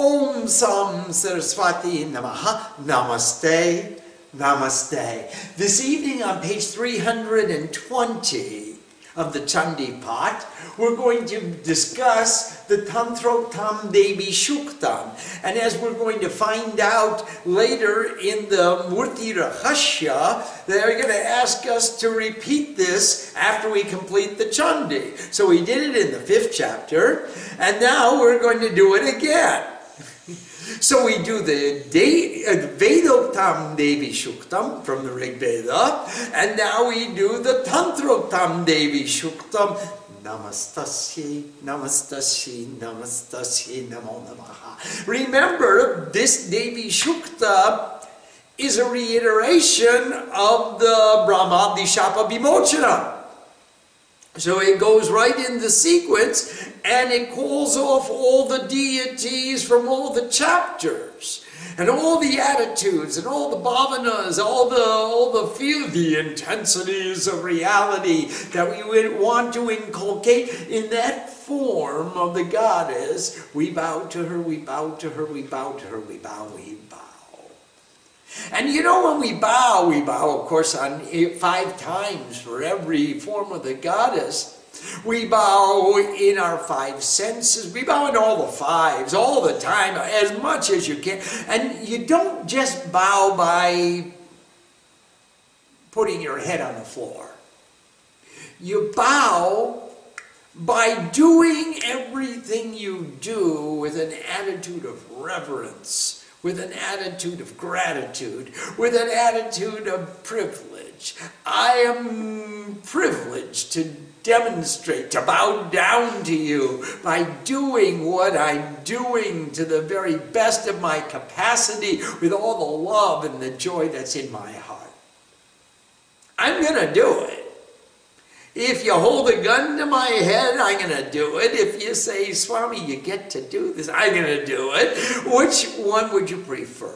Om Sam Saraswati Namaha. Namaste. Namaste. This evening on page 320 of the Chandi Path, we're going to discuss the Tantroktam Devi Shuktam. And as we're going to find out later in the Murti Rahasya, they're going to ask us to repeat this after we complete the Chandi. So we did it in the fifth chapter, and now we're going to do it again. So we do the uh, Vedoktam Devi Shuktam from the Rig Veda, and now we do the Tantroktam Devi Shuktam. Namastasye, Namastasye, Namastasye, Namo Namaha. Remember, this Devi Shukta is a reiteration of the Brahma Dishapa Vimochana. So it goes right in the sequence and it calls off all the deities from all the chapters and all the attitudes and all the bhavanas, all the all the feel, the intensities of reality that we would want to inculcate in that form of the goddess. We bow to her, we bow to her, we bow to her, we bow, we bow. And you know, when we bow, we bow, of course, on five times for every form of the goddess. We bow in our five senses. We bow in all the fives, all the time, as much as you can. And you don't just bow by putting your head on the floor. You bow by doing everything you do with an attitude of reverence with an attitude of gratitude, with an attitude of privilege. I am privileged to demonstrate, to bow down to you by doing what I'm doing to the very best of my capacity with all the love and the joy that's in my heart. I'm going to do it. If you hold a gun to my head, I'm going to do it. If you say, Swami, you get to do this, I'm going to do it. Which one would you prefer?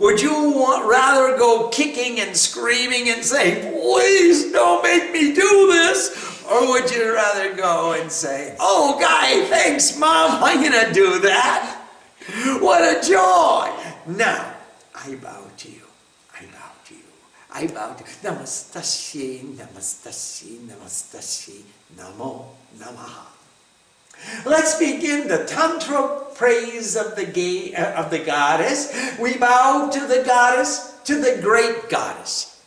Would you want, rather go kicking and screaming and say, please don't make me do this? Or would you rather go and say, oh, guy, thanks, mom, I'm going to do that? What a joy. Now, I bow. I bowed. Namastashi, Namastashi, Namastashi, Namo Namaha. Let's begin the tantra praise of the, uh, of the goddess. We bow to the goddess, to the great goddess,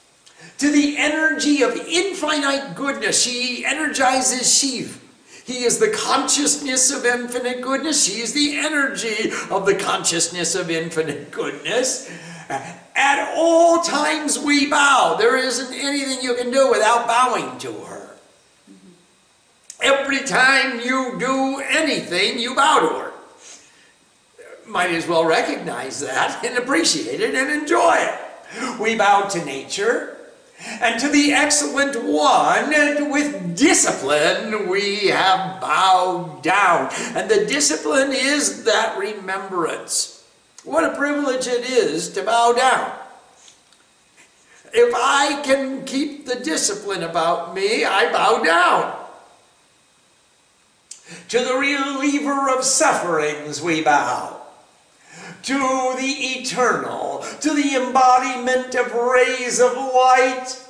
to the energy of infinite goodness. She energizes Shiva. He is the consciousness of infinite goodness. She is the energy of the consciousness of infinite goodness. At all times we bow. There isn't anything you can do without bowing to her. Every time you do anything, you bow to her. Might as well recognize that and appreciate it and enjoy it. We bow to nature and to the excellent one, and with discipline we have bowed down. And the discipline is that remembrance. What a privilege it is to bow down. If I can keep the discipline about me, I bow down. To the reliever of sufferings we bow. To the eternal, to the embodiment of rays of light,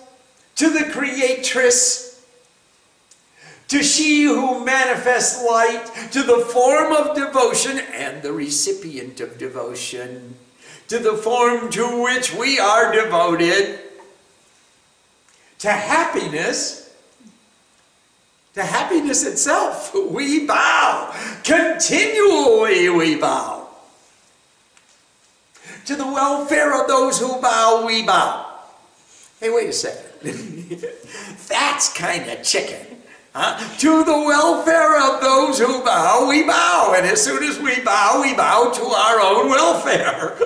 to the creatress to she who manifests light, to the form of devotion and the recipient of devotion, to the form to which we are devoted, to happiness, to happiness itself, we bow. Continually we bow. To the welfare of those who bow, we bow. Hey, wait a second. That's kind of chicken. Uh, to the welfare of those who bow, we bow. And as soon as we bow, we bow to our own welfare.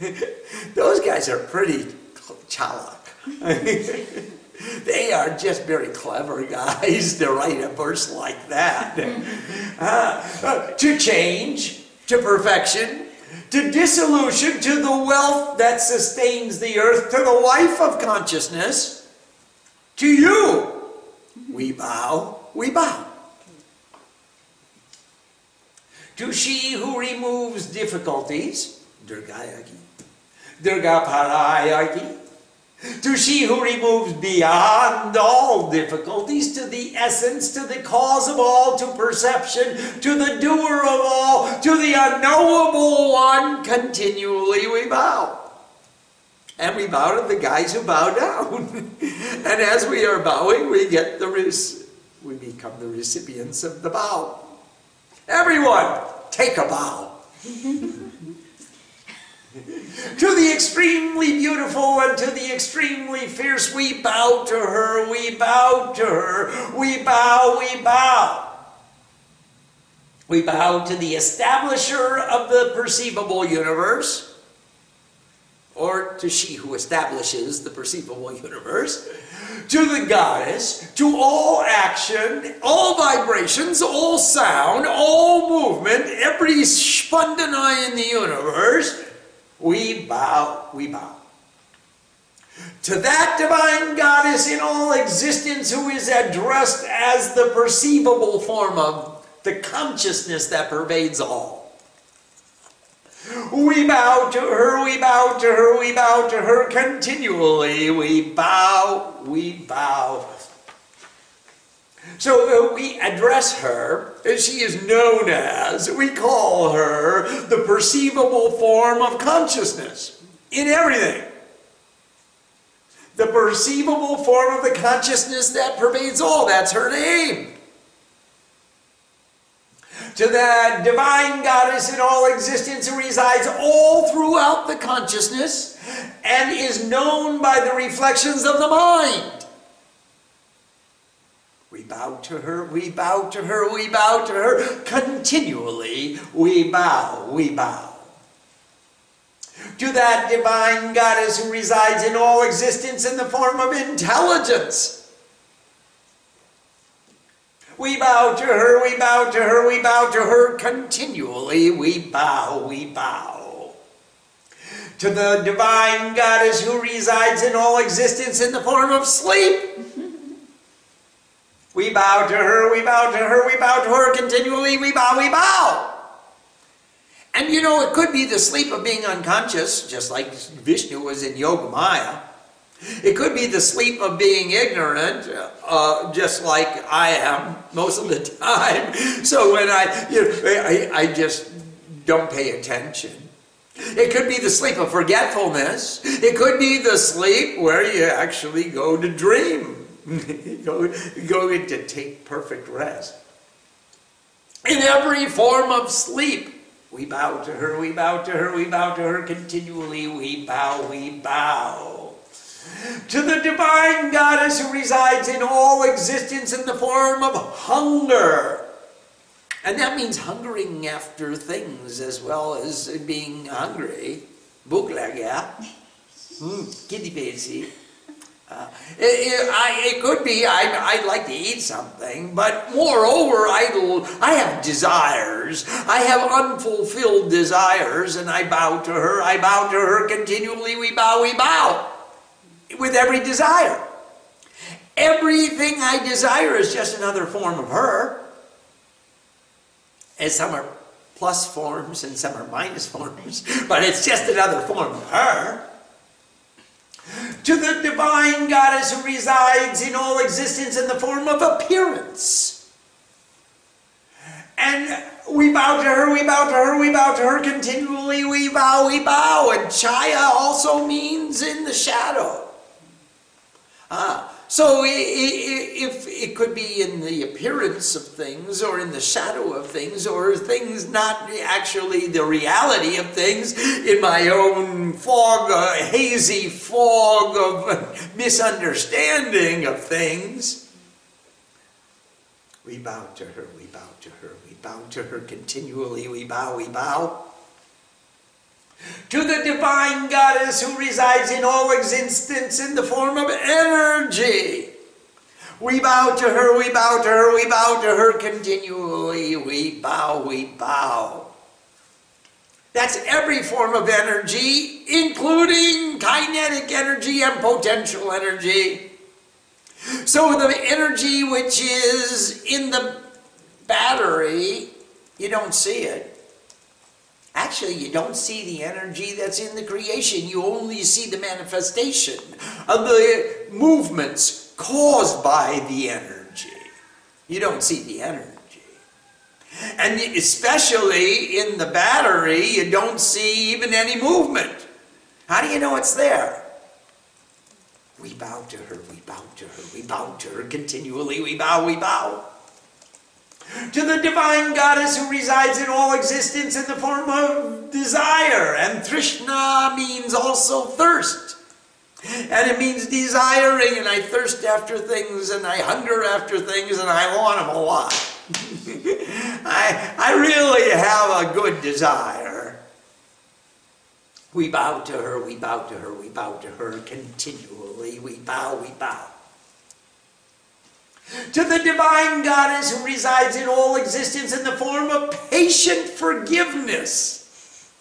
those guys are pretty chalak. they are just very clever guys to write a verse like that. Uh, to change, to perfection, to dissolution, to the wealth that sustains the earth, to the life of consciousness, to you we bow, we bow. To she who removes difficulties, Durgayagi. Durga Parayagi. To she who removes beyond all difficulties, to the essence, to the cause of all, to perception, to the doer of all, to the unknowable one, continually we bow. And we bow to the guys who bow down. and as we are bowing, we get the we become the recipients of the bow. Everyone, take a bow. to the extremely beautiful and to the extremely fierce, we bow to her, we bow to her, we bow, we bow. We bow to the establisher of the perceivable universe, or to she who establishes the perceivable universe, to the goddess, to all action, all vibrations, all sound, all movement, every spandana in the universe, we bow, we bow. To that divine goddess in all existence who is addressed as the perceivable form of the consciousness that pervades all. We bow to her, we bow to her, we bow to her continually. We bow, we bow. So uh, we address her, she is known as, we call her the perceivable form of consciousness in everything. The perceivable form of the consciousness that pervades all. That's her name to the divine goddess in all existence who resides all throughout the consciousness and is known by the reflections of the mind. We bow to her, we bow to her, we bow to her. Continually, we bow, we bow. To that divine goddess who resides in all existence in the form of intelligence we bow to her, we bow to her, we bow to her continually. We bow, we bow. To the divine goddess who resides in all existence in the form of sleep. we bow to her, we bow to her, we bow to her continually. We bow, we bow. And you know, it could be the sleep of being unconscious, just like Vishnu was in Yoga Maya. It could be the sleep of being ignorant, uh, just like I am most of the time. So when I, you know, I, I just don't pay attention. It could be the sleep of forgetfulness. It could be the sleep where you actually go to dream, go, go into take perfect rest. In every form of sleep, we bow to her, we bow to her, we bow to her continually, we bow, we bow to the divine goddess who resides in all existence in the form of hunger. And that means hungering after things as well as being hungry. Buklaga. Mm, kitty. Uh, it, could be I, would like to eat something, but moreover, I, I have desires. I have unfulfilled desires, and I bow to her. I bow to her continually. We bow, we bow with every desire. Everything I desire is just another form of her. And some are plus forms and some are minus forms, but it's just another form of her. To the divine goddess who resides in all existence in the form of appearance. And we bow to her, we bow to her, we bow to her continually, we bow, we bow. And Chaya also means in the shadow. Ah, so if it could be in the appearance of things or in the shadow of things or things not actually the reality of things in my own fog, uh, hazy fog of misunderstanding of things. We bow to her, we bow to her, we bow to her continually, we bow, we bow to the divine goddess who resides in all existence in the form of energy. We bow to her, we bow to her, we bow to her continually. We bow, we bow. That's every form of energy, including kinetic energy and potential energy. So the energy which is in the battery, you don't see it actually you don't see the energy that's in the creation. You only see the manifestation of the movements caused by the energy. You don't see the energy. And especially in the battery, you don't see even any movement. How do you know it's there? We bow to her, we bow to her, we bow to her continually, we bow, we bow. To the divine goddess who resides in all existence in the form of desire. And Trishna means also thirst. And it means desiring, and I thirst after things, and I hunger after things, and I want them a lot. I, I really have a good desire. We bow to her, we bow to her, we bow to her continually. We bow, we bow. To the divine goddess who resides in all existence in the form of patient forgiveness.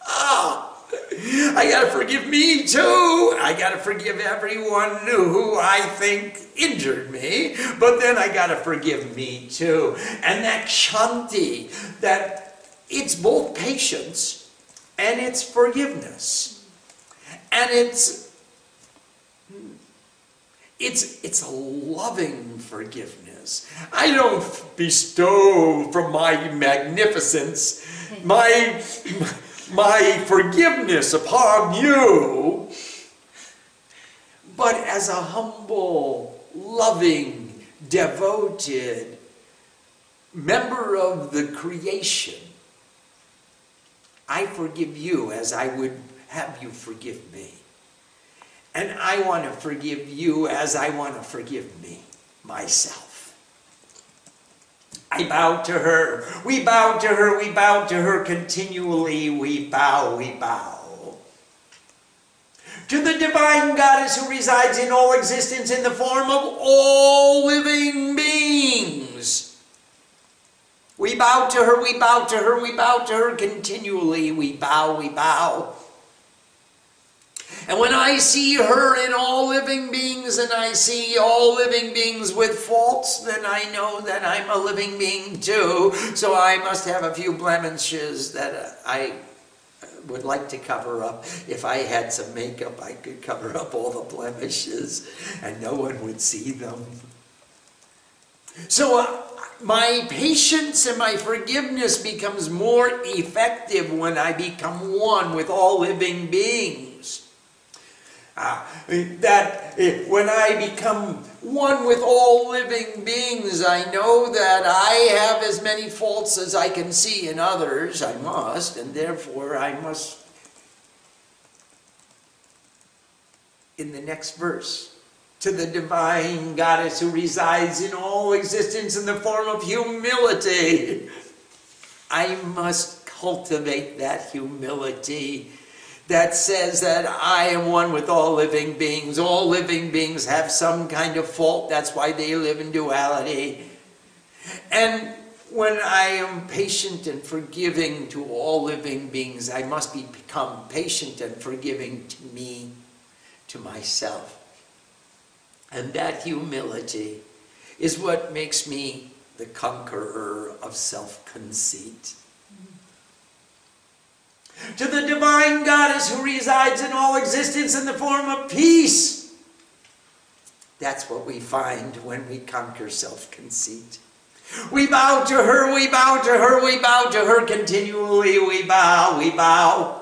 Ah, I gotta forgive me too. I gotta forgive everyone who I think injured me, but then I gotta forgive me too. And that Shanti, that it's both patience and it's forgiveness. And it's it's it's a loving forgiveness. I don't bestow from my magnificence my my forgiveness upon you, but as a humble, loving, devoted member of the creation, I forgive you as I would have you forgive me. And I want to forgive you as I want to forgive me, myself. I bow to her. We bow to her. We bow to her continually. We bow. We bow. To the divine goddess who resides in all existence in the form of all living beings. We bow to her. We bow to her. We bow to her continually. We bow. We bow. And when I see her in all living beings and I see all living beings with faults, then I know that I'm a living being too. So I must have a few blemishes that I would like to cover up. If I had some makeup, I could cover up all the blemishes and no one would see them. So uh, my patience and my forgiveness becomes more effective when I become one with all living beings. Uh, that uh, when I become one with all living beings, I know that I have as many faults as I can see in others. I must, and therefore I must. In the next verse, to the divine goddess who resides in all existence in the form of humility, I must cultivate that humility that says that I am one with all living beings. All living beings have some kind of fault. That's why they live in duality. And when I am patient and forgiving to all living beings, I must become patient and forgiving to me, to myself. And that humility is what makes me the conqueror of self conceit to the divine goddess who resides in all existence in the form of peace. That's what we find when we conquer self conceit. We bow to her, we bow to her, we bow to her continually, we bow, we bow.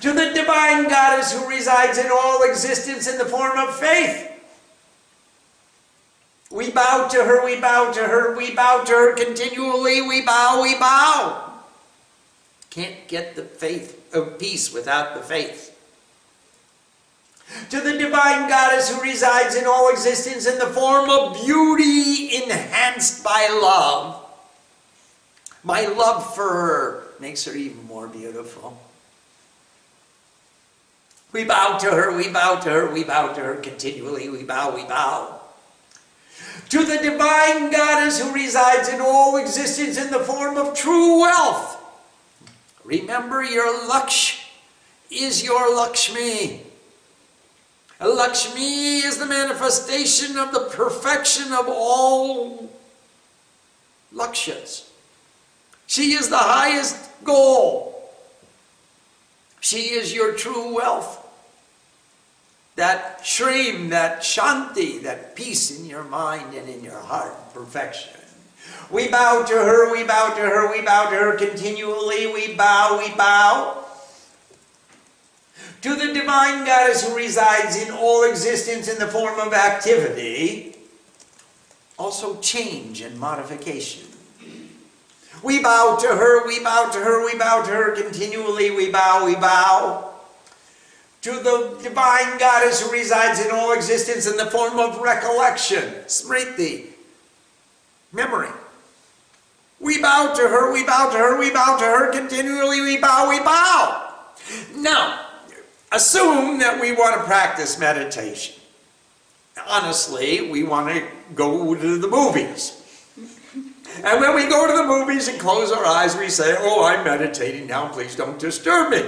To the divine goddess who resides in all existence in the form of faith. We bow to her, we bow to her, we bow to her continually, we bow, we bow. Can't get the faith of peace without the faith. To the divine goddess who resides in all existence in the form of beauty enhanced by love. My love for her makes her even more beautiful. We bow to her, we bow to her, we bow to her continually, we bow, we bow. To the divine goddess who resides in all existence in the form of true wealth. Remember, your Laksh is your Lakshmi. Lakshmi is the manifestation of the perfection of all Lakshyas. She is the highest goal. She is your true wealth. That shrim, that shanti, that peace in your mind and in your heart, perfection. We bow to her, we bow to her, we bow to her continually, we bow, we bow. To the divine goddess who resides in all existence in the form of activity, also change and modification. We bow to her, we bow to her, we bow to her continually, we bow, we bow. To the divine goddess who resides in all existence in the form of recollection, smriti, memory. We bow to her, we bow to her, we bow to her continually, we bow, we bow. Now, assume that we want to practice meditation. Honestly, we want to go to the movies. And when we go to the movies and close our eyes, we say, Oh, I'm meditating now, please don't disturb me.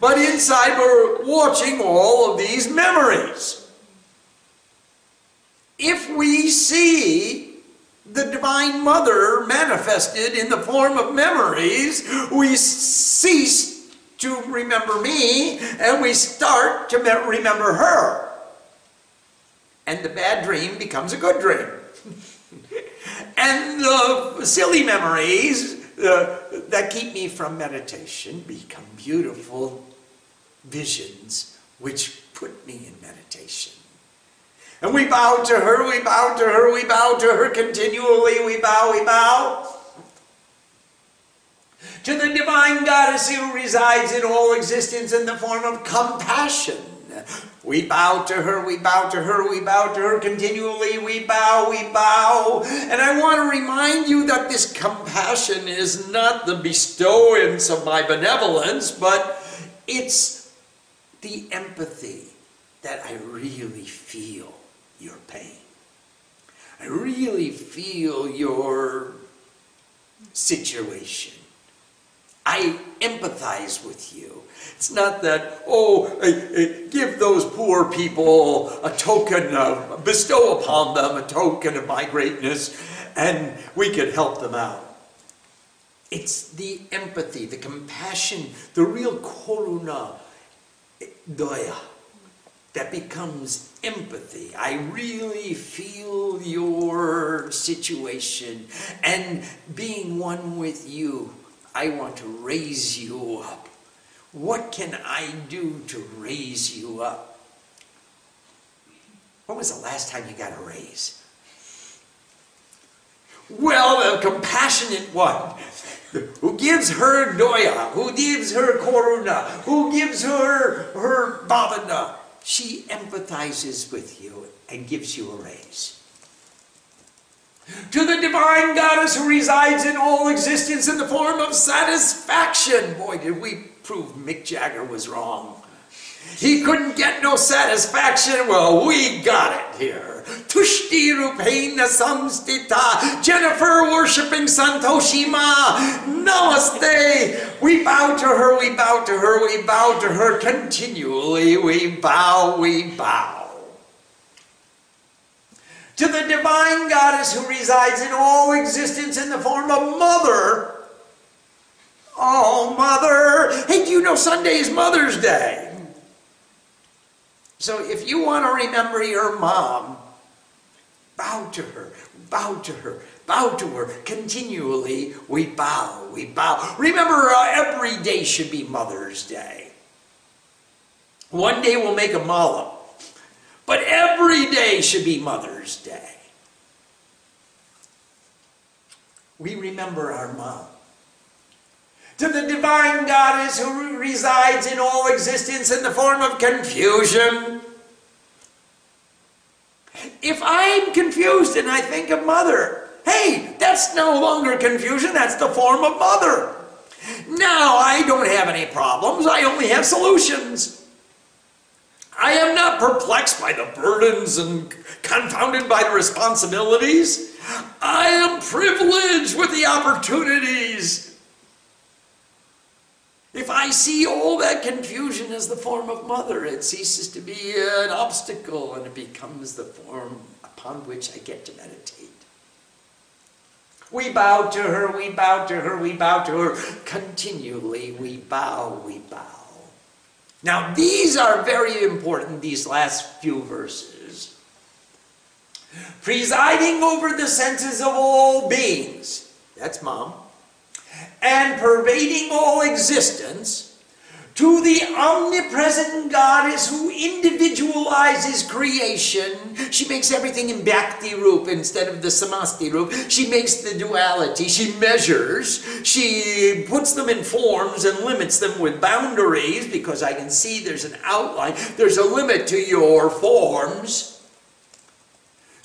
But inside, we're watching all of these memories. If we see the Divine Mother manifested in the form of memories, we cease to remember me and we start to remember her. And the bad dream becomes a good dream. and the silly memories uh, that keep me from meditation become beautiful visions which put me in meditation. And we bow to her, we bow to her, we bow to her continually, we bow, we bow. To the divine goddess who resides in all existence in the form of compassion. We bow to her, we bow to her, we bow to her continually, we bow, we bow. And I want to remind you that this compassion is not the bestowance of my benevolence, but it's the empathy that I really feel your pain. I really feel your situation. I empathize with you. It's not that, oh, give those poor people a token of, bestow upon them a token of my greatness, and we could help them out. It's the empathy, the compassion, the real koruna, eh, doya that becomes empathy. I really feel your situation. And being one with you, I want to raise you up. What can I do to raise you up? When was the last time you got a raise? Well, the compassionate one who gives her doya, who gives her koruna, who gives her her bhavana, she empathizes with you and gives you a raise. To the divine goddess who resides in all existence in the form of satisfaction. Boy, did we prove Mick Jagger was wrong. He couldn't get no satisfaction. Well, we got it here. Tushti Rupaina Samstita, Jennifer worshiping Santoshima, Namaste. We bow to her, we bow to her, we bow to her continually. We bow, we bow. To the divine goddess who resides in all existence in the form of Mother. Oh, Mother. Hey, do you know Sunday is Mother's Day? So if you want to remember your mom, bow to her, bow to her, bow to her. Continually, we bow, we bow. Remember, uh, every day should be Mother's Day. One day we'll make a mala, but every day should be Mother's Day. We remember our mom to the divine goddess who resides in all existence in the form of confusion. If I'm confused and I think of mother, hey, that's no longer confusion, that's the form of mother. Now I don't have any problems, I only have solutions. I am not perplexed by the burdens and confounded by the responsibilities. I am privileged with the opportunities if I see all that confusion as the form of mother, it ceases to be an obstacle and it becomes the form upon which I get to meditate. We bow to her, we bow to her, we bow to her. Continually, we bow, we bow. Now, these are very important, these last few verses. Presiding over the senses of all beings, that's mom, and pervading all existence, to the omnipresent goddess who individualizes creation. She makes everything in Bhakti Rup instead of the Samasti Rup. She makes the duality. She measures. She puts them in forms and limits them with boundaries because I can see there's an outline. There's a limit to your forms.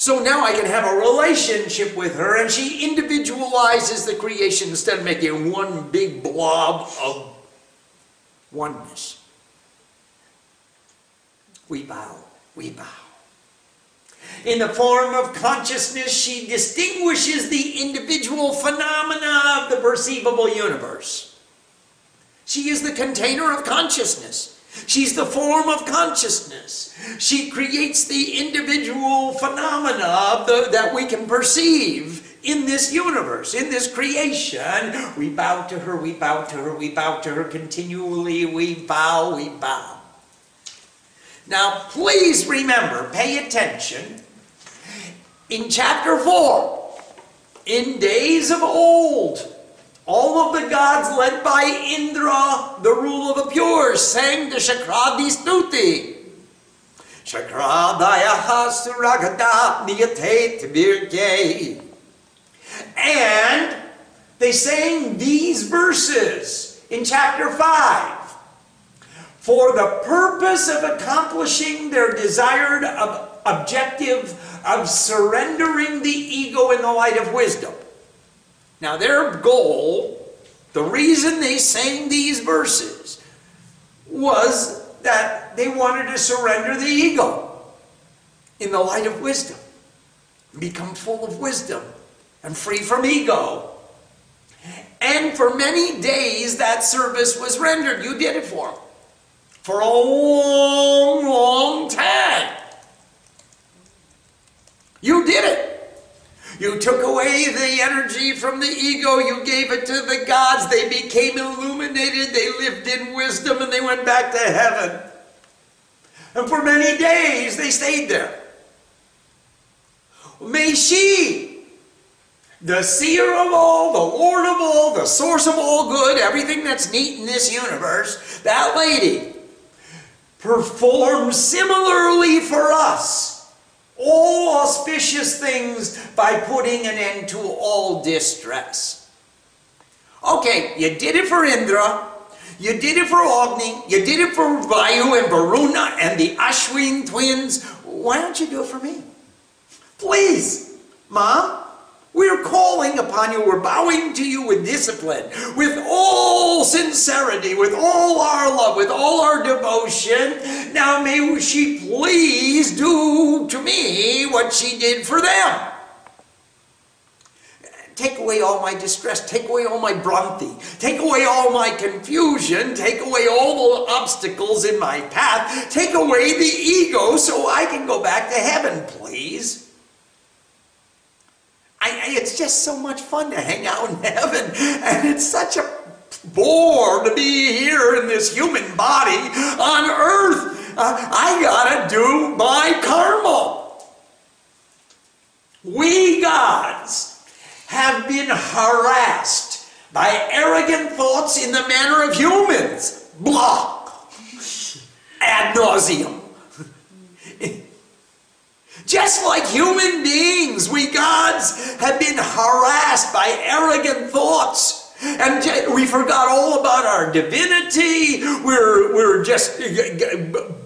So now I can have a relationship with her and she individualizes the creation instead of making one big blob of oneness. We bow, we bow. In the form of consciousness, she distinguishes the individual phenomena of the perceivable universe. She is the container of consciousness. She's the form of consciousness. She creates the individual phenomena the, that we can perceive in this universe, in this creation. We bow to her, we bow to her, we bow to her continually. We bow, we bow. Now, please remember, pay attention. In chapter 4, in days of old, all of the gods led by Indra, the rule of the pure, sang the Shakradi Stuti. Shakradaya Suragada Niyate. And they sang these verses in chapter 5 for the purpose of accomplishing their desired ob- objective of surrendering the ego in the light of wisdom. Now, their goal, the reason they sang these verses, was that they wanted to surrender the ego in the light of wisdom, become full of wisdom and free from ego. And for many days, that service was rendered. You did it for them. For a long, long time. You did it. You took away the energy from the ego, you gave it to the gods, they became illuminated, they lived in wisdom, and they went back to heaven. And for many days they stayed there. May she the seer of all, the Lord of all, the source of all good, everything that's neat in this universe, that lady performs similarly for us all auspicious things by putting an end to all distress. Okay, you did it for Indra, you did it for Agni, you did it for Vayu and Varuna and the Ashwin twins. Why don't you do it for me? Please, Mom. We're calling upon you, we're bowing to you with discipline, with all sincerity, with all our love, with all our devotion. Now may she please do to me what she did for them. Take away all my distress, take away all my bhranti, take away all my confusion, take away all the obstacles in my path, take away the ego so I can go back to heaven, please. I, it's just so much fun to hang out in heaven, and it's such a bore to be here in this human body on earth. Uh, I gotta do my karma. We gods have been harassed by arrogant thoughts in the manner of humans. Blah. Ad nauseum. Just like human beings, we gods have been harassed by arrogant thoughts. And we forgot all about our divinity. We're, we're just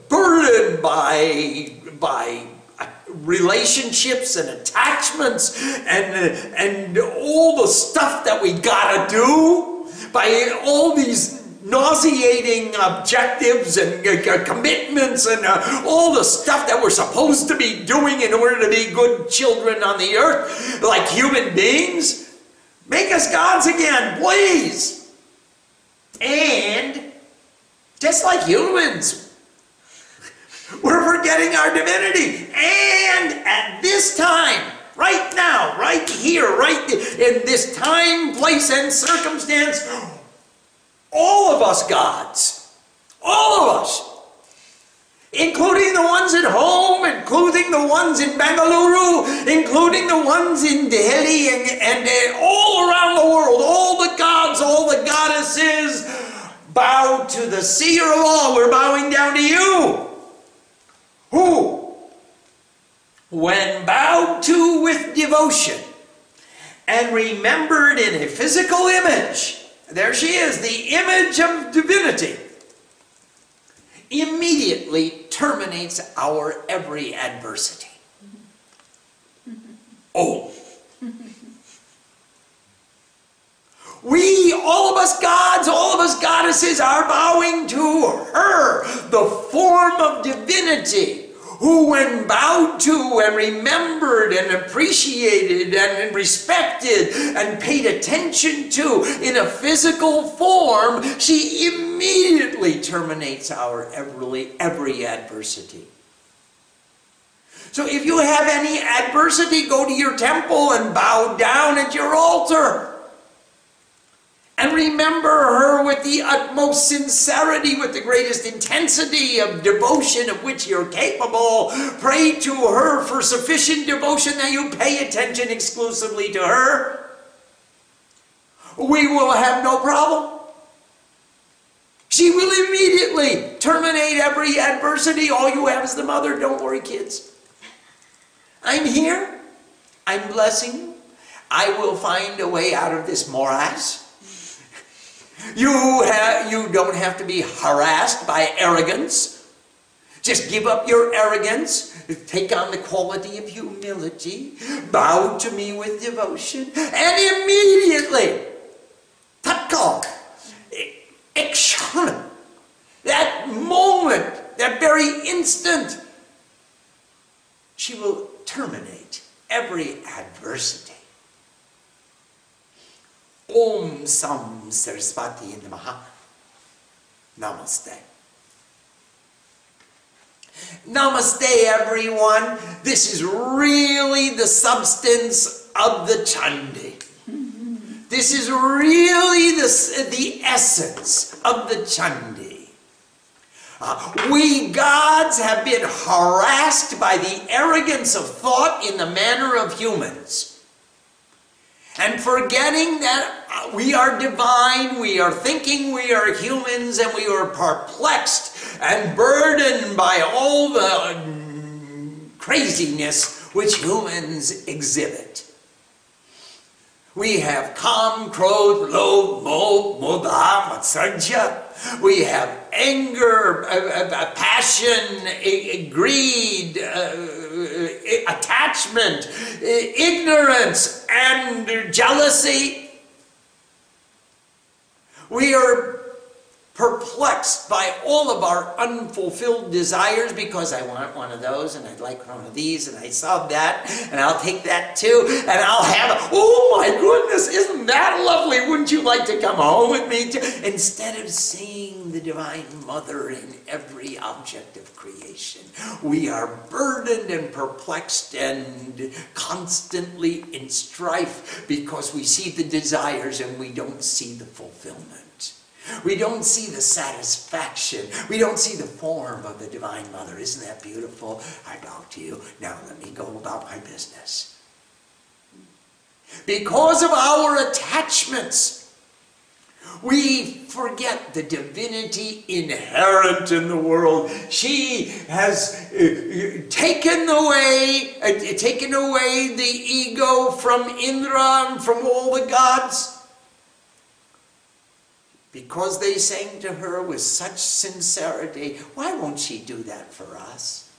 burdened by, by uh, relationships and attachments and, uh, and all the stuff that we gotta do by all these nauseating objectives and uh, commitments and uh, all the stuff that we're supposed to be doing in order to be good children on the earth, like human beings. Make us gods again, please. And just like humans, we're forgetting our divinity. And at this time, right now, right here, right in this time, place, and circumstance, all of us gods, all of us, including the ones at home, including the ones in Bangalore, including the ones in Delhi, and, and, and all around the world, all the gods, all the goddesses bow to the seer of all. We're bowing down to you. Who, when bowed to with devotion and remembered in a physical image, there she is, the image of divinity, immediately terminates our every adversity. Oh. We, all of us gods, all of us goddesses, are bowing to her, the form of divinity who, when bowed to and remembered and appreciated and respected and paid attention to in a physical form, she immediately terminates our every, every adversity. So if you have any adversity, go to your temple and bow down at your altar. And remember her with the utmost sincerity, with the greatest intensity of devotion of which you're capable. Pray to her for sufficient devotion that you pay attention exclusively to her. We will have no problem. She will immediately terminate every adversity. All you have is the mother. Don't worry, kids. I'm here. I'm blessing you. I will find a way out of this morass. You, have, you don't have to be harassed by arrogance. Just give up your arrogance, take on the quality of humility, bow to me with devotion, and immediately, tatkal, action, that moment, that very instant, she will terminate every adversity. Om Sam Saraswati Namaha. Namaste. Namaste, everyone. This is really the substance of the Chandi. This is really the, the essence of the Chandi. Uh, we gods have been harassed by the arrogance of thought in the manner of humans and forgetting that we are divine, we are thinking we are humans, and we are perplexed and burdened by all the craziness which humans exhibit. We have Kam, Krodh, Lobh, Moh, Moda, Matsarja. We have anger, uh, uh, passion, greed, attachment, ignorance, and jealousy. We are perplexed by all of our unfulfilled desires because I want one of those and I'd like one of these and I saw that and I'll take that too and I'll have, oh my goodness, isn't that lovely? Wouldn't you like to come home with me too? Instead of seeing the Divine Mother in every object of creation, we are burdened and perplexed and constantly in strife because we see the desires and we don't see the fulfillment. We don't see the satisfaction. We don't see the form of the Divine Mother. Isn't that beautiful? I bow to you. Now let me go about my business. Because of our attachments, we forget the divinity inherent in the world. She has uh, taken away, uh, taken away the ego from Indra and from all the gods because they sang to her with such sincerity, why won't she do that for us?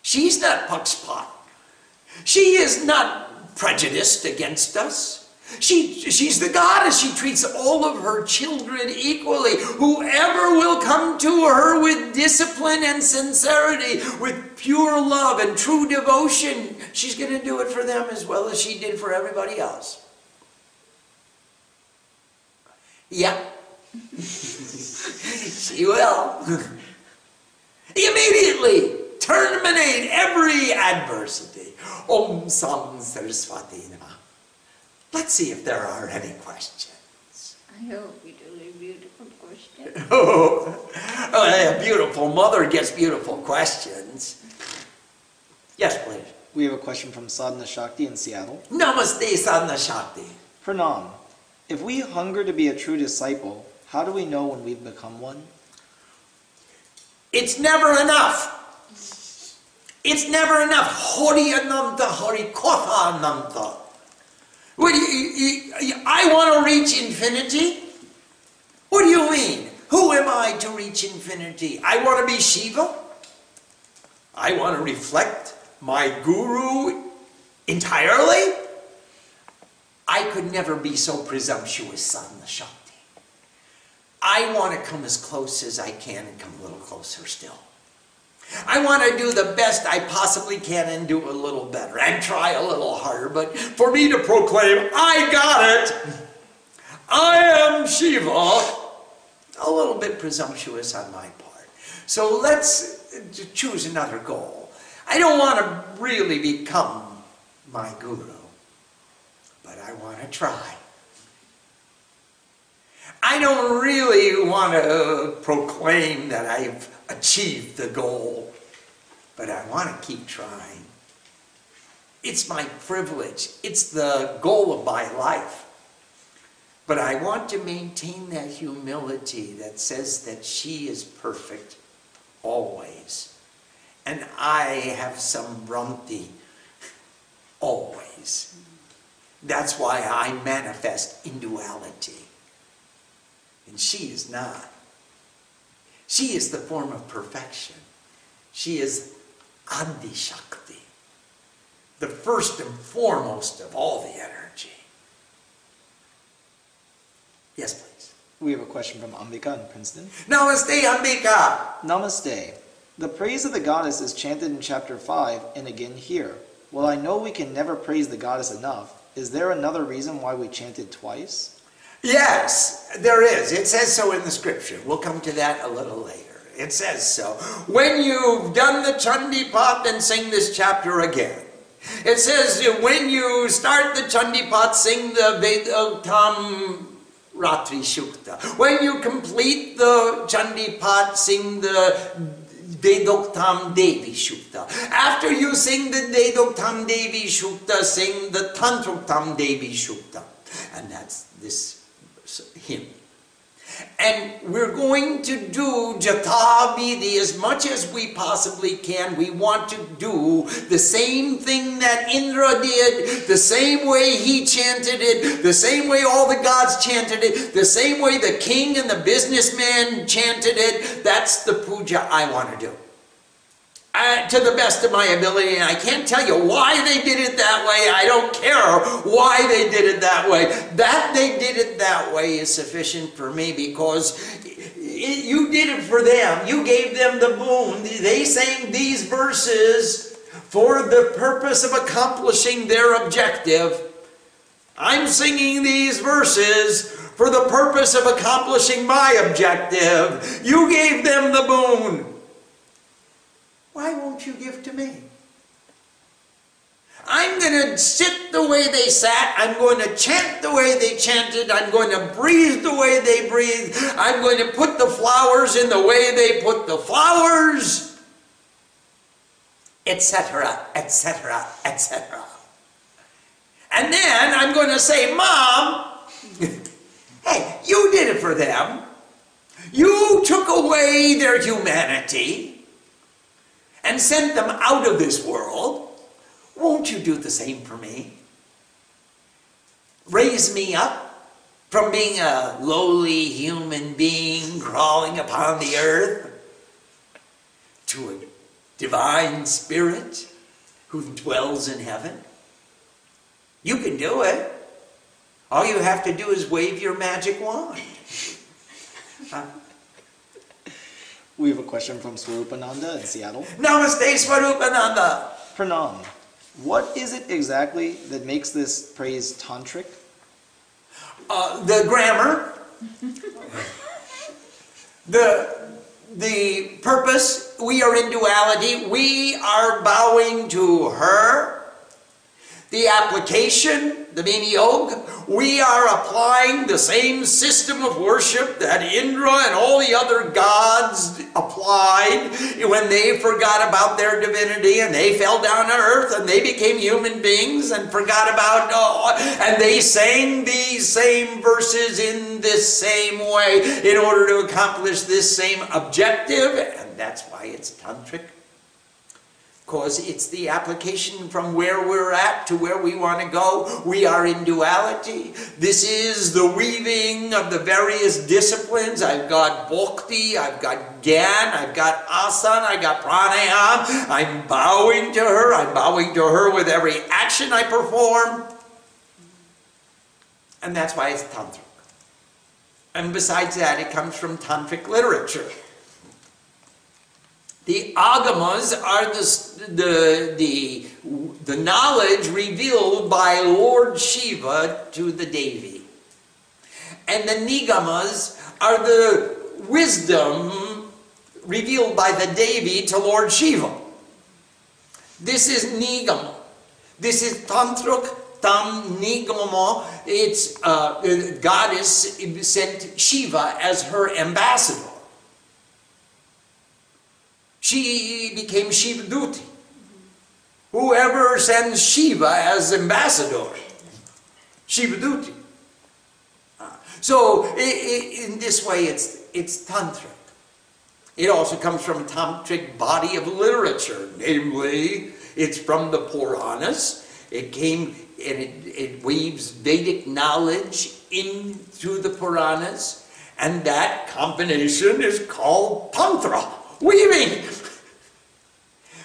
She's not Pakshpat. She is not prejudiced against us. She, she's the goddess. She treats all of her children equally. Whoever will come to her with discipline and sincerity, with pure love and true devotion, she's going to do it for them as well as she did for everybody else. Yeah. she will. Immediately terminate every adversity. Om Sam Saraswati. Let's see if there are any questions. I hope you do a beautiful question. Oh, oh a beautiful mother gets beautiful questions. Yes, please. We have a question from Sadhana Shakti in Seattle. Namaste Sadhana Shakti. Pranam. If we hunger to be a true disciple, how do we know when we've become one? It's never enough. It's never enough. Hori Ananta, Hori Kotha Ananta. What you, you- you- I want to reach infinity? What do you mean? Who am I to reach infinity? I want to be Shiva? I want to reflect my guru entirely? I could never be so presumptuous, Sadhana Shakti. I want to come as close as I can and come a little closer still. I want to do the best I possibly can and do a little better and try a little harder. But for me to proclaim, I got it, I am Shiva, a little bit presumptuous on my part. So let's choose another goal. I don't want to really become my guru, but I want to try. I don't really want to proclaim that I've achieved the goal, but I want to keep trying. It's my privilege, it's the goal of my life. But I want to maintain that humility that says that she is perfect always. And I have some Bhranti always. That's why I manifest in duality. And she is not. She is the form of perfection. She is Adi Shakti, the first and foremost of all the energy. Yes, please. We have a question from Ambika in Princeton. Namaste, Ambika. Namaste. The praise of the goddess is chanted in chapter 5 and again here. While I know we can never praise the goddess enough, is there another reason why we chant it twice? Yes, there is. It says so in the scripture. We'll come to that a little later. It says so. When you've done the Chandi Pat, then sing this chapter again. It says when you start the Chandi Pat, sing the Vedoktam Ratri Shukta. When you complete the Chandi Pat, sing the Vedoktam Devi Shukta. After you sing the Vedoktam Devi Shukta, sing the Tantroktam Devi Shukta. And that's this hymn. And we're going to do Jatabidi as much as we possibly can. We want to do the same thing that Indra did, the same way he chanted it, the same way all the gods chanted it, the same way the king and the businessman chanted it. That's the puja I want to do. Uh, to the best of my ability, and I can't tell you why they did it that way. I don't care why they did it that way. That they did it that way is sufficient for me because it, you did it for them. You gave them the boon. They sang these verses for the purpose of accomplishing their objective. I'm singing these verses for the purpose of accomplishing my objective. You gave them the boon. Why won't you give to me? I'm going to sit the way they sat. I'm going to chant the way they chanted. I'm going to breathe the way they breathed. I'm going to put the flowers in the way they put the flowers, etc., etc., etc. And then I'm going to say, Mom, hey, you did it for them. You took away their humanity and sent them out of this world. Won't you do the same for me? Raise me up from being a lowly human being crawling upon the earth to a divine spirit who dwells in heaven. You can do it. All you have to do is wave your magic wand. We have a question from Swarupananda in Seattle. Namaste Swarupananda. Pranam. What is it exactly that makes this praise tantric? Uh, the grammar, the the purpose, we are in duality, we are bowing to her. The application, the Viniyog, we are applying the same system of worship that Indra and all the other gods applied when they forgot about their divinity and they fell down to earth and they became human beings and forgot about, uh, and they sang these same verses in this same way in order to accomplish this same objective, and that's why it's tantric because it's the application from where we're at to where we want to go. We are in duality. This is the weaving of the various disciplines. I've got bhakti, I've got gyan, I've got asana, I've got pranayam. I'm bowing to her. I'm bowing to her with every action I perform. And that's why it's tantric. And besides that, it comes from tantric literature. The agamas are the, the, the, the knowledge revealed by Lord Shiva to the Devi. And the nigamas are the wisdom revealed by the Devi to Lord Shiva. This is nigama. This is tantric tam nigama. It's uh, goddess sent Shiva as her ambassador she became Shiva Duti. Whoever sends Shiva as ambassador, Shiva Duti. Ah. So in this way, it's, it's tantric. It also comes from a tantric body of literature, namely, it's from the Puranas. It came and it, it weaves Vedic knowledge into the Puranas, and that combination is called Tantra weaving.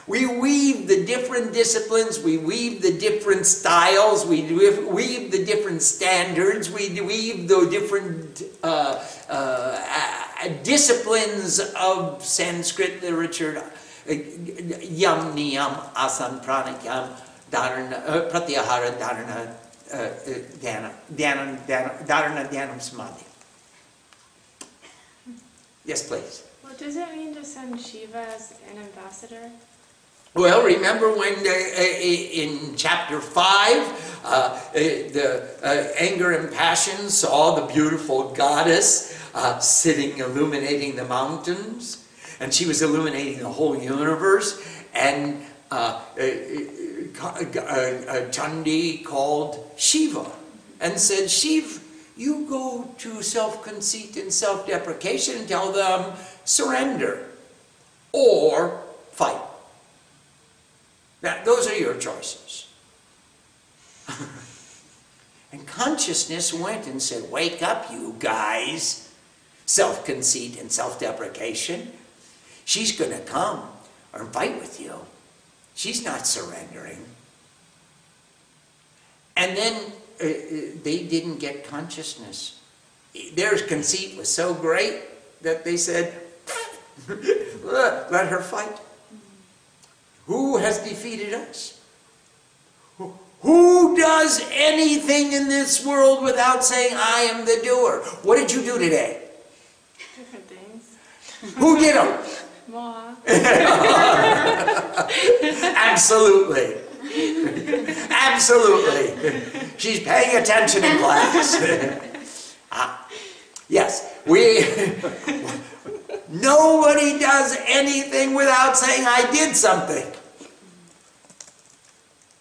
We weave the different disciplines, we weave the different styles, we weave the different standards, we weave the different uh, uh, disciplines of Sanskrit literature. Yam, niyam, asan, pranayam, dharana, uh, pratyahara, dharana, uh, uh, dhyana, dhyana, dhyana, dharana, dhyana, samadhi. Yes, please. Does it mean to send Shiva as an ambassador? Well, remember when uh, in chapter 5, uh, the uh, anger and passion saw the beautiful goddess uh, sitting illuminating the mountains, and she was illuminating the whole universe, and uh, uh, Chandi called Shiva and said, Shiva, you go to self conceit and self deprecation and tell them, surrender or fight. Now, those are your choices. and consciousness went and said, Wake up, you guys. Self conceit and self deprecation. She's going to come and fight with you. She's not surrendering. And then uh, uh they didn't get consciousness. Their conceit was so great that they said, let her fight. Who has defeated us? Who does anything in this world without saying, I am the doer? What did you do today? Different things. Who did them? Absolutely. Absolutely. She's paying attention in class. ah, yes, we. Nobody does anything without saying, I did something.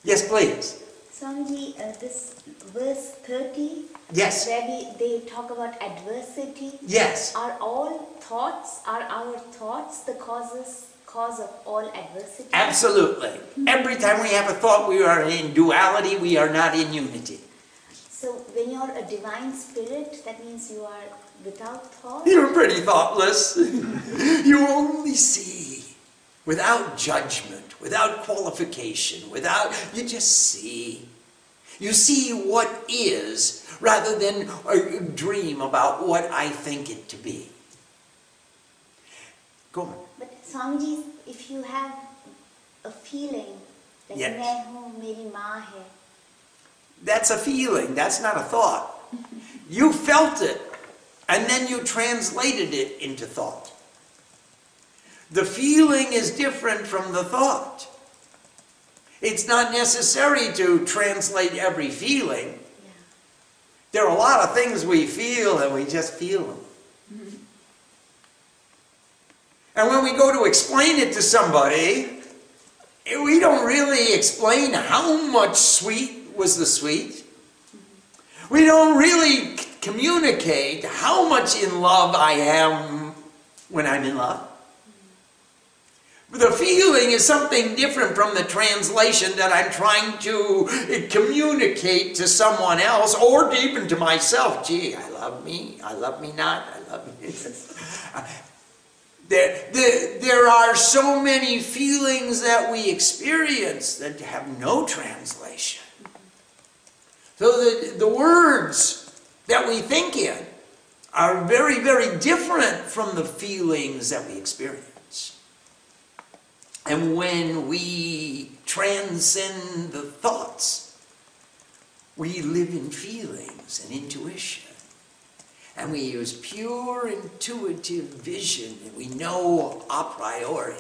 Yes, please. Swamiji, uh, this verse 30, yes. where we, they talk about adversity. Yes. Are all thoughts, are our thoughts the causes, cause of all adversity? Absolutely. Every time we have a thought, we are in duality, we are not in unity. So when you're a divine spirit, that means you are without thought? You're pretty thoughtless. you only see without judgment, without qualification, without, you just see. You see what is rather than dream about what I think it to be. Go on. But Swamiji, if you have a feeling that yes. That's a feeling, that's not a thought. you felt it and then you translated it into thought. The feeling is different from the thought. It's not necessary to translate every feeling. Yeah. There are a lot of things we feel and we just feel them. Mm-hmm. And when we go to explain it to somebody, we don't really explain how much sweet was the sweet. Mm-hmm. We don't really communicate how much in love I am when I'm in love. The feeling is something different from the translation that I'm trying to communicate to someone else or even to myself. Gee, I love me, I love me not, I love me. There, there, there are so many feelings that we experience that have no translation. So the, the words that we think in are very, very different from the feelings that we experience. And when we transcend the thoughts, we live in feelings and intuition. And we use pure intuitive vision. We know a priori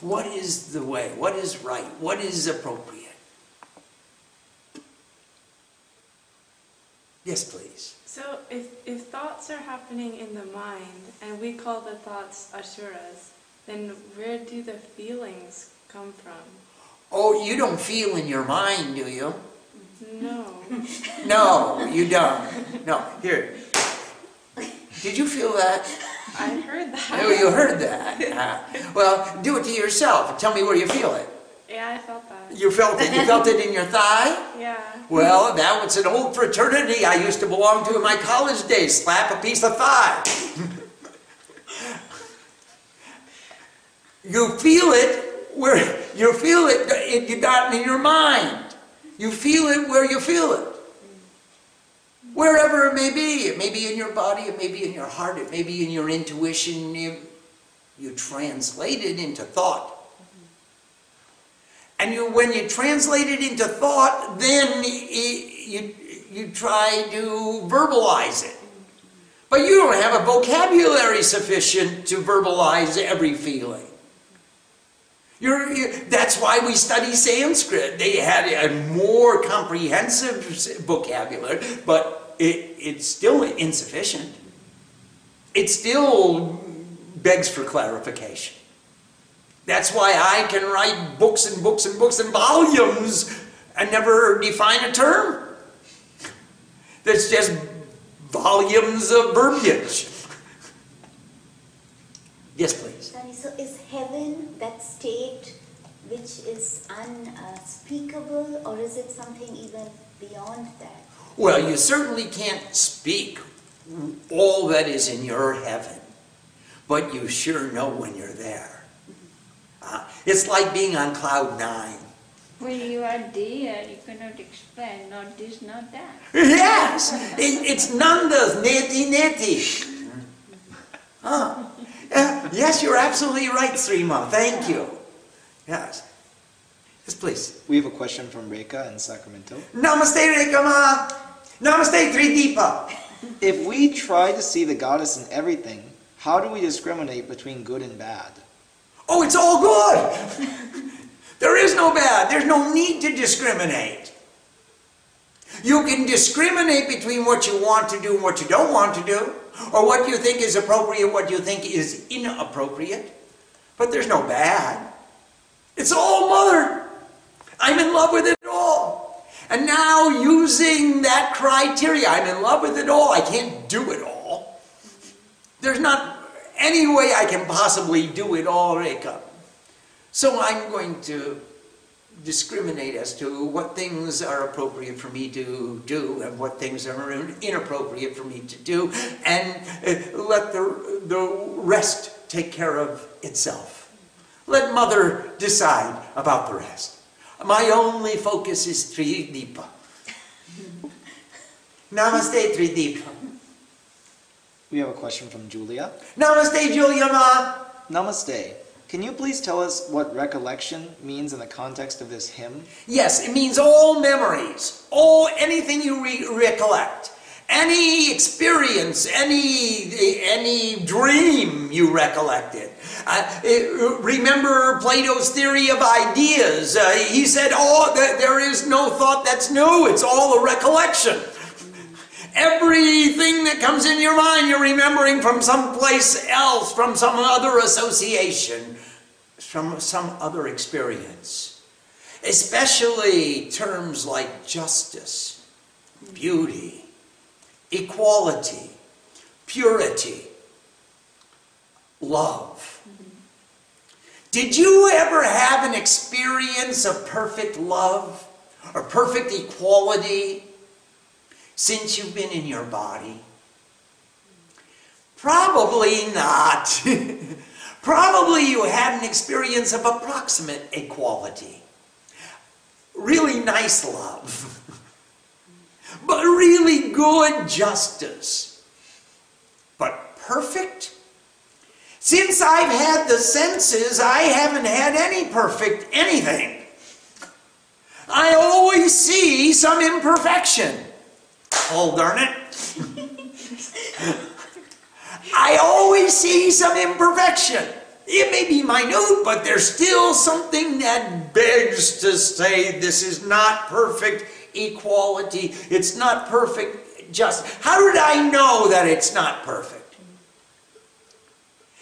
what is the way, what is right, what is appropriate. Yes, please. So if, if thoughts are happening in the mind and we call the thoughts asuras, then where do the feelings come from? Oh, you don't feel in your mind, do you? No. No, you don't. No, here. Did you feel that? I heard that. Oh, you heard that. Ah. Well, do it to yourself. Tell me where you feel it. Yeah, I felt that. You felt it. You felt it in your thigh? Yeah. Well, that was an old fraternity I used to belong to in my college days. Slap a piece of thigh. you feel it where you feel it, it you got in your mind. You feel it where you feel it. Wherever it may be. It may be in your body, it may be in your heart, it may be in your intuition. You, you translate it into thought. And you, when you translate it into thought, then you, you try to verbalize it. But you don't have a vocabulary sufficient to verbalize every feeling. You're, you, that's why we study Sanskrit. They had a more comprehensive vocabulary, but it, it's still insufficient. It still begs for clarification. That's why I can write books and books and books and volumes and never define a term. That's just volumes of verbiage. Yes, please. So is heaven that state which is unspeakable, or is it something even beyond that? Well, you certainly can't speak all that is in your heaven, but you sure know when you're there. Uh, it's like being on cloud nine. When you are there, you cannot explain, not this, not that. Yes, it, it's Nanda's neti neti. Huh. Yeah, yes, you're absolutely right, Srima. Thank you. Yes. Yes, please. We have a question from Reka in Sacramento. Namaste, Reka Ma. Namaste, Trideepa. If we try to see the goddess in everything, how do we discriminate between good and bad? Oh, it's all good. There is no bad. There's no need to discriminate. You can discriminate between what you want to do and what you don't want to do, or what you think is appropriate, what you think is inappropriate. But there's no bad. It's all mother. I'm in love with it all. And now, using that criteria, I'm in love with it all. I can't do it all. There's not any way I can possibly do it all, Reka. So I'm going to discriminate as to what things are appropriate for me to do and what things are inappropriate for me to do, and uh, let the, the rest take care of itself. Let Mother decide about the rest. My only focus is Trideepa. Namaste, Trideepa. We have a question from Julia. Namaste, Julia Ma. Namaste. Can you please tell us what recollection means in the context of this hymn? Yes, it means all memories, all anything you re- recollect. any experience, any any dream you recollected. Uh, eh, remember Plato's theory of ideas. Uh, he said, "Oh, th- there is no thought that's new. It's all a recollection." Everything that comes in your mind, you're remembering from someplace else, from some other association, from some other experience. Especially terms like justice, beauty, equality, purity, love. Did you ever have an experience of perfect love or perfect equality since you've been in your body? Probably not. Probably you had an experience of approximate equality. Really nice love. but really good justice. But perfect? Since I've had the senses, I haven't had any perfect anything. I always see some imperfection. Oh, darn it. I always see some imperfection. It may be minute, but there's still something that begs to say this is not perfect equality. It's not perfect just. How did I know that it's not perfect?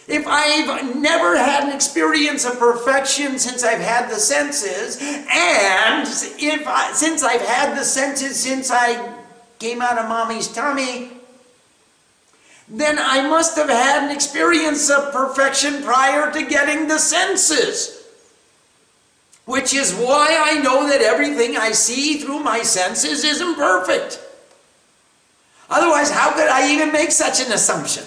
If I've never had an experience of perfection since I've had the senses, and if I, since I've had the senses since I came out of mommy's tummy, then I must have had an experience of perfection prior to getting the senses. Which is why I know that everything I see through my senses isn't perfect. Otherwise, how could I even make such an assumption?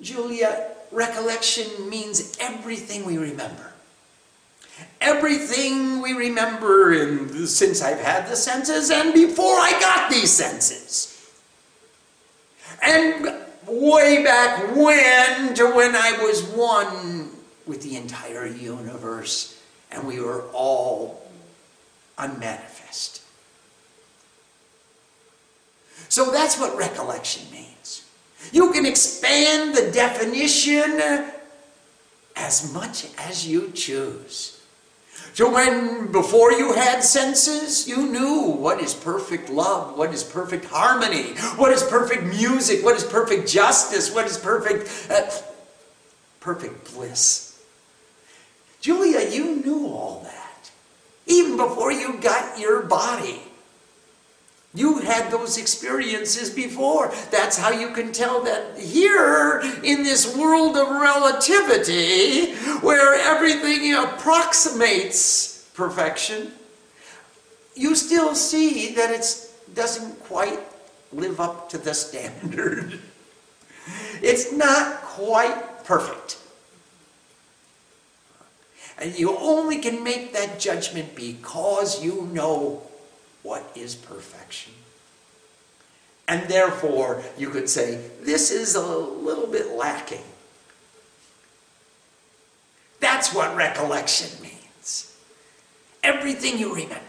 Julia, recollection means everything we remember. Everything we remember in, since I've had the senses and before I got these senses. And way back when to when I was one with the entire universe and we were all unmanifest. So that's what recollection means. You can expand the definition as much as you choose. So when before you had senses, you knew what is perfect love, what is perfect harmony, what is perfect music, what is perfect justice, what is perfect uh, perfect bliss. Julia, you knew all that even before you got your body. You had those experiences before. That's how you can tell that here in this world of relativity, where everything approximates perfection, you still see that it doesn't quite live up to the standard. It's not quite perfect. And you only can make that judgment because you know what is perfection. And therefore, you could say, this is a little bit lacking. That's what recollection means. Everything you remember.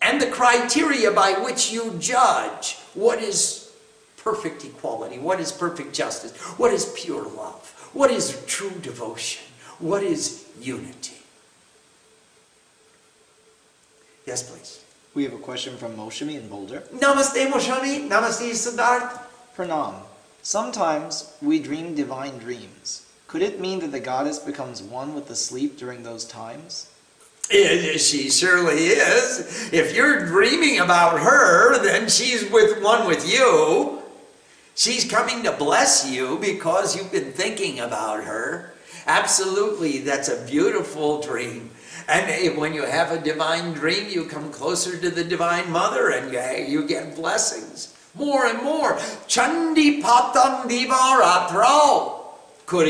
And the criteria by which you judge what is perfect equality, what is perfect justice, what is pure love, what is true devotion, what is unity. Yes, please. We have a question from Moshami in Boulder. Namaste, Moshami. Namaste, Siddharth. Pranam. Sometimes we dream divine dreams. Could it mean that the goddess becomes one with the sleep during those times? Yeah, She surely is. If you're dreaming about her, then she's with one with you. She's coming to bless you because you've been thinking about her. Absolutely, that's a beautiful dream. And eh, when you have a divine dream, you come closer to the Divine Mother and you eh, get blessings. More and more. Chandi patam divaratro. If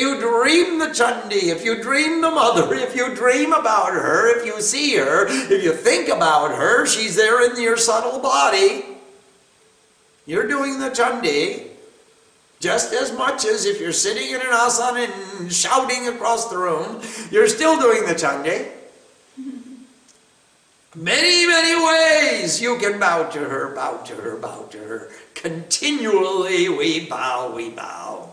you dream the Chandi, if you dream the Mother, if you dream about her, if you see her, if you think about her, she's there in your subtle body. You're doing the Chandi. Just as much as if you're sitting in an asana and shouting across the room, you're still doing the Chandi. Many, many ways you can bow to her, bow to her, bow to her. Continually we bow, we bow.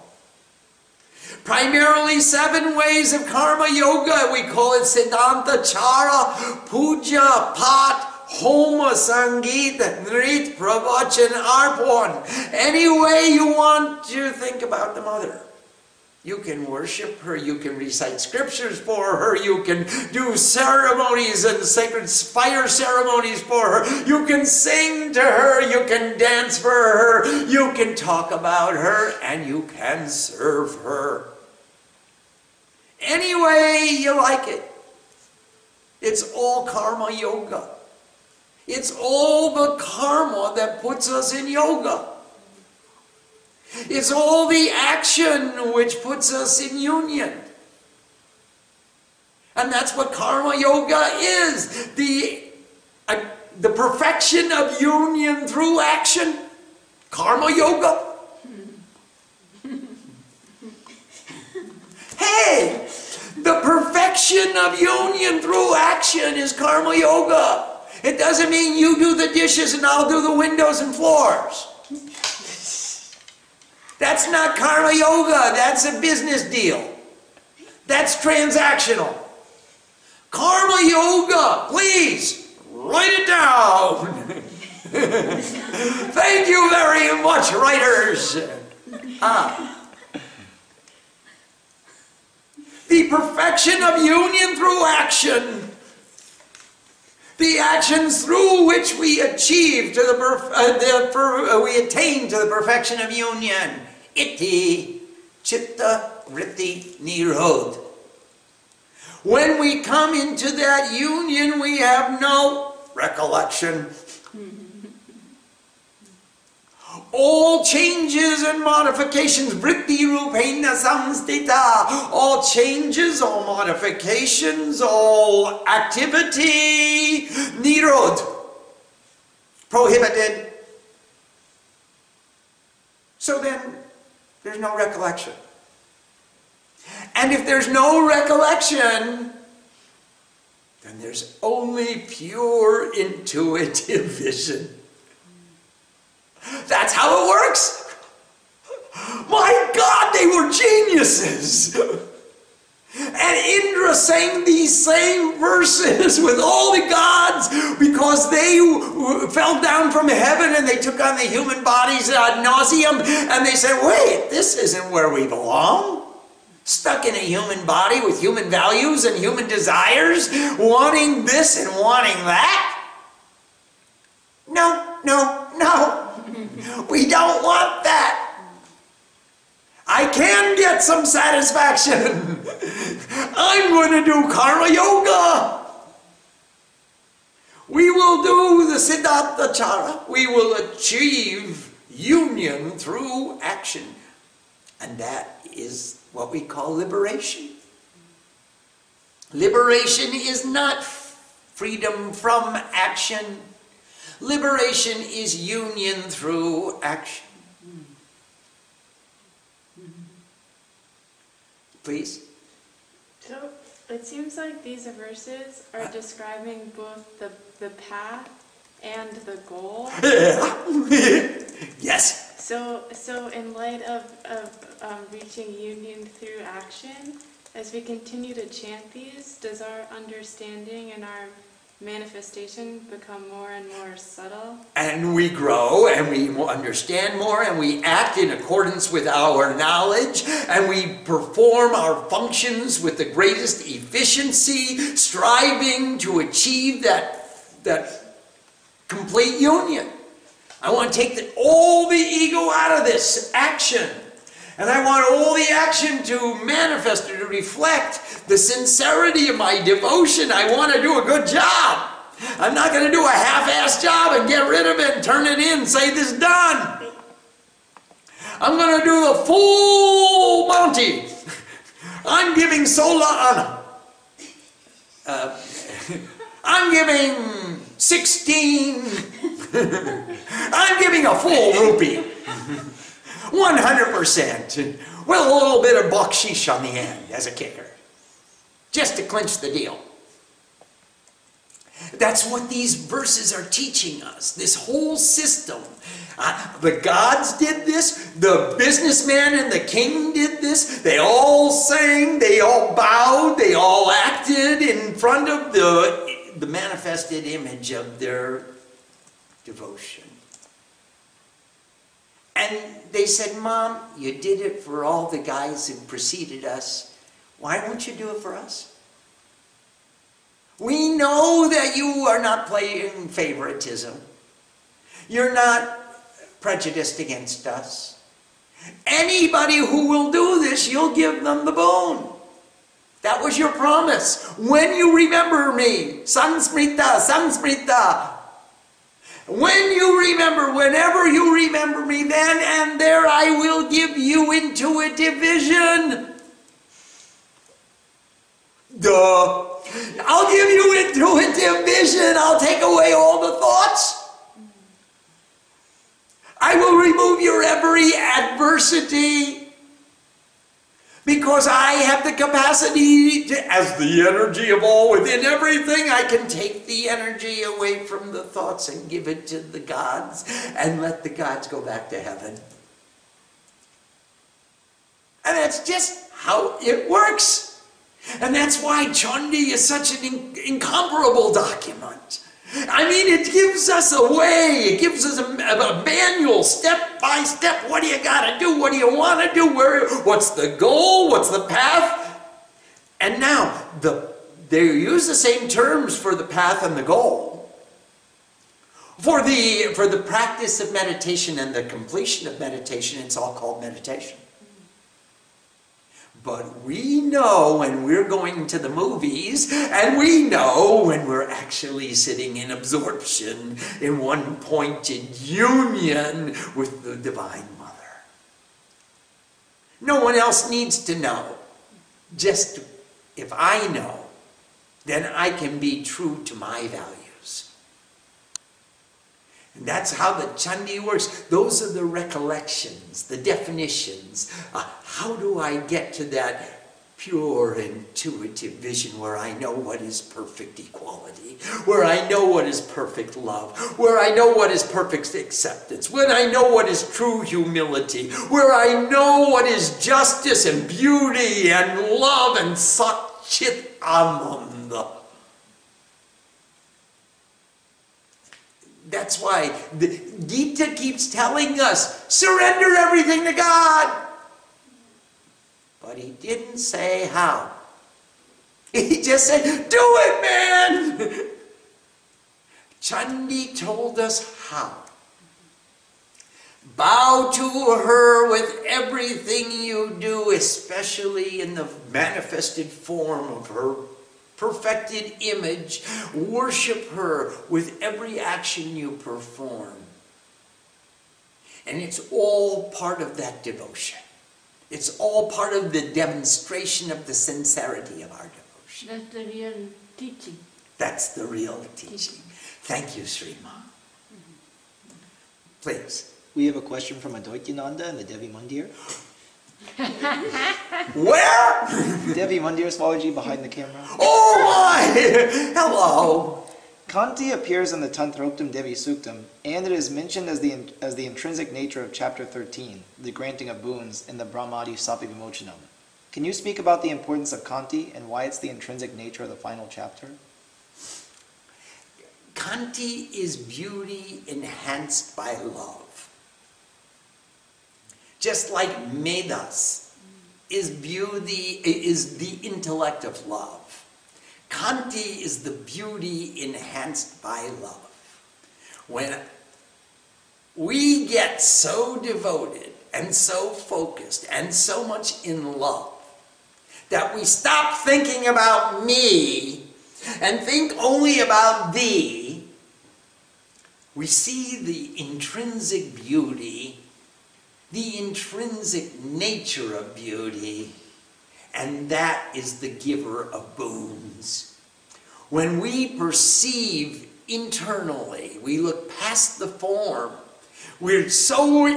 Primarily seven ways of karma yoga. We call it Siddhanta Chara, Puja, Pat, Homa, Sangeet, Nrit, Pravachan, Arpon. Any way you want to think about the mother. You can worship her, you can recite scriptures for her, you can do ceremonies and sacred fire ceremonies for her, you can sing to her, you can dance for her, you can talk about her, and you can serve her. Any way you like it. It's all karma yoga. It's all the karma that puts us in yoga. It's all the action which puts us in union. And that's what karma yoga is the, uh, the perfection of union through action. Karma yoga. hey, the perfection of union through action is karma yoga. It doesn't mean you do the dishes and I'll do the windows and floors. That's not karma yoga, that's a business deal. That's transactional. Karma yoga, please write it down. Thank you very much, writers. Ah. The perfection of union through action. The actions through which we achieve to the, perf- uh, the per- uh, we attain to the perfection of union. Iti chitta vritti nirod. When we come into that union, we have no recollection. All changes and modifications, vritti rupena samstita, all changes, all modifications, all activity, nirod, prohibited. So then, there's no recollection. And if there's no recollection, then there's only pure intuitive vision. That's how it works. My God, they were geniuses. And Indra sang these same verses with all the gods because they fell down from heaven and they took on the human bodies ad nauseum and they said, wait, this isn't where we belong. Stuck in a human body with human values and human desires, wanting this and wanting that. No, no, no. We don't want that. I can get some satisfaction. I'm going to do karma yoga. We will do the Siddhartha Chara. We will achieve union through action. And that is what we call liberation. Liberation is not freedom from action. Liberation is union through action. Please? So it seems like these verses are describing both the, the path and the goal. yes. So, so in light of, of um, reaching union through action, as we continue to chant these, does our understanding and our manifestation become more and more subtle? And we grow and we understand more and we act in accordance with our knowledge and we perform our functions with the greatest efficiency, striving to achieve that, that complete union. I want to take the, all the ego out of this action. And I want all the action to manifest or to reflect the sincerity of my devotion. I want to do a good job. I'm not going to do a half-assed job and get rid of it and turn it in say this is done. I'm going to do the full Monty. I'm giving Sola. Uh, I'm giving 16. I'm giving a full rupee. 100%. With a little bit of bakshish on the end as a kicker. Just to clinch the deal. That's what these verses are teaching us. This whole system. Uh, the gods did this. The businessman and the king did this. They all sang. They all bowed. They all acted in front of the, the manifested image of their devotion. And they said, Mom, you did it for all the guys who preceded us. Why won't you do it for us? We know that you are not playing favoritism. You're not prejudiced against us. Anybody who will do this, you'll give them the bone. That was your promise. When you remember me, Sansmrita, Sansmrita. When you remember, whenever you remember me, then and there I will give you intuitive vision. Duh. I'll give you intuitive vision. I'll take away all the thoughts. I will remove your every adversity because I have the capacity to, as the energy of all within everything, I can take the energy away from the thoughts and give it to the gods and let the gods go back to heaven. And that's just how it works. And that's why Chandi is such an in- incomparable document. I mean, it gives us a way, it gives us a, a manual, step by step. What do you got to do? What do you want to do? Where? What's the goal? What's the path? And now, the, they use the same terms for the path and the goal. For the, for the practice of meditation and the completion of meditation, it's all called meditation. But we know when we're going to the movies, and we know when we're actually sitting in absorption in one pointed union with the Divine Mother. No one else needs to know. Just if I know, then I can be true to my values. And that's how the Chandi works. Those are the recollections, the definitions. Uh, how do I get to that pure intuitive vision where I know what is perfect equality, where I know what is perfect love, where I know what is perfect acceptance, when I know what is true humility, where I know what is justice and beauty and love and Satchit Ananda. That's why the Gita keeps telling us surrender everything to God. But he didn't say how. He just said, do it, man. Chandi told us how. Bow to her with everything you do, especially in the manifested form of her perfected image. Worship her with every action you perform. And it's all part of that devotion. It's all part of the demonstration of the sincerity of our devotion. That's the real teaching. That's the real teaching. Thank you, Srima. Mm-hmm. Please. We have a question from Advaityananda in the Devi Mandir. Where? Devi Mandir, Swamiji, behind the camera. Oh my! Hello. Kanti appears in the Tantroktam Devi Suktam, and it is mentioned as the, as the intrinsic nature of chapter 13, the granting of boons, in the Brahmadi Sapi Vimochanam. Can you speak about the importance of Kanti and why it's the intrinsic nature of the final chapter? Kanti is beauty enhanced by love. Just like Medas is beauty is the intellect of love. Kanti is the beauty enhanced by love. When we get so devoted and so focused and so much in love that we stop thinking about me and think only about thee, we see the intrinsic beauty, the intrinsic nature of beauty, and that is the giver of boons. When we perceive internally, we look past the form, we're so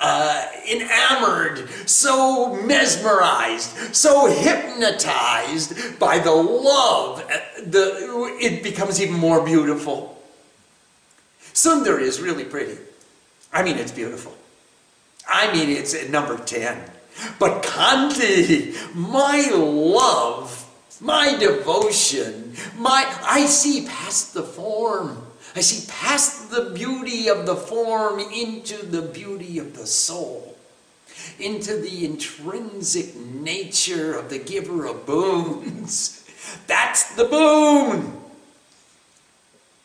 uh, enamored, so mesmerized, so hypnotized by the love, uh, the, it becomes even more beautiful. Sundar is really pretty. I mean, it's beautiful. I mean, it's at number 10. But Kanti, my love, my devotion, my I see past the form. I see past the beauty of the form into the beauty of the soul, into the intrinsic nature of the giver of boons. That's the boon.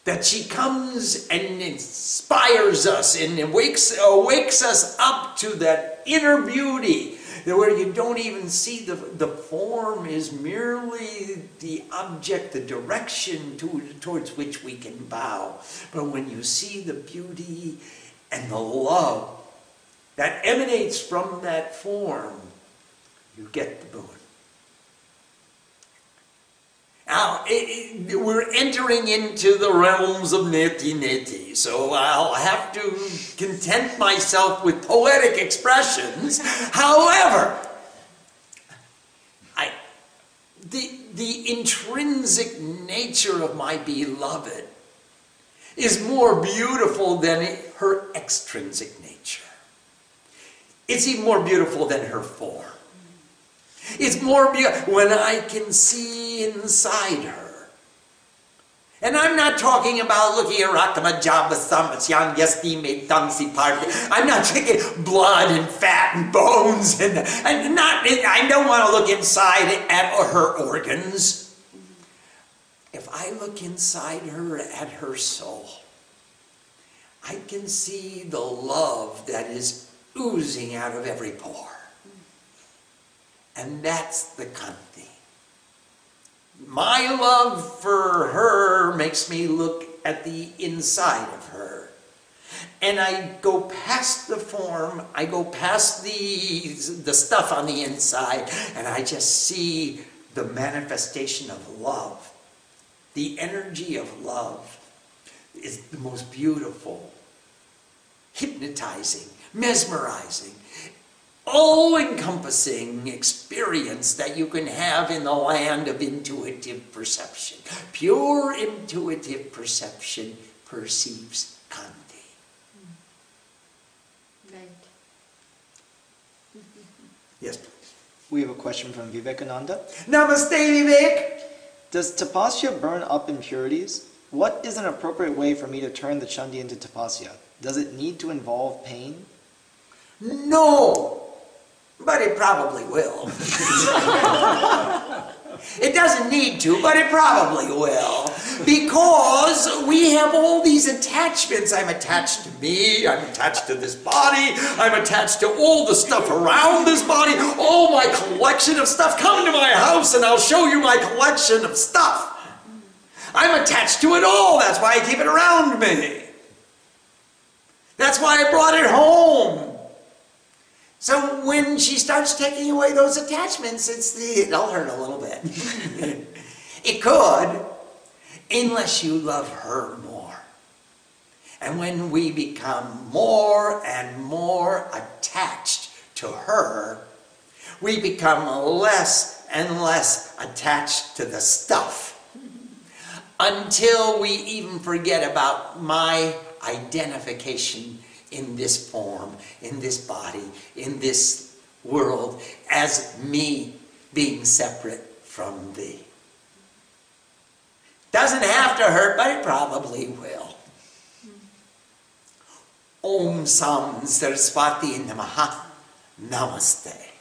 That she comes and inspires us and wakes, uh, wakes us up to that inner beauty where you don't even see the, the form is merely the object, the direction to, towards which we can bow. But when you see the beauty and the love that emanates from that form, you get the boon. Now, it, it, we're entering into the realms of neti neti, so I'll have to content myself with poetic expressions. However, I, the, the intrinsic nature of my beloved is more beautiful than her extrinsic nature. It's even more beautiful than her form. It's more beautiful when I can see inside her. And I'm not talking about looking at. I'm not taking blood and fat and bones and, and not I don't want to look inside at her organs. If I look inside her at her soul, I can see the love that is oozing out of every pore. And that's the Kanti. My love for her makes me look at the inside of her. And I go past the form, I go past the, the stuff on the inside, and I just see the manifestation of love. The energy of love is the most beautiful, hypnotizing, mesmerizing all encompassing experience that you can have in the land of intuitive perception. Pure intuitive perception perceives Kanti. Right. Yes, please. We have a question from Vivekananda. Namaste, Vivek. Does tapasya burn up impurities? What is an appropriate way for me to turn the chandi into tapasya? Does it need to involve pain? No, but it probably will. it doesn't need to, but it probably will. Because we have all these attachments. I'm attached to me, I'm attached to this body, I'm attached to all the stuff around this body, all my collection of stuff. Come to my house and I'll show you my collection of stuff. I'm attached to it all. That's why I keep it around me. That's why I brought it home. So when she starts taking away those attachments, it's the, it'll hurt a little bit. it could, unless you love her more. And when we become more and more attached to her, we become less and less attached to the stuff until we even forget about my identification in this form, in this body, in this world, as me being separate from thee. Doesn't have to hurt, but it probably will. Om Sam Saraswati Namaha Namaste.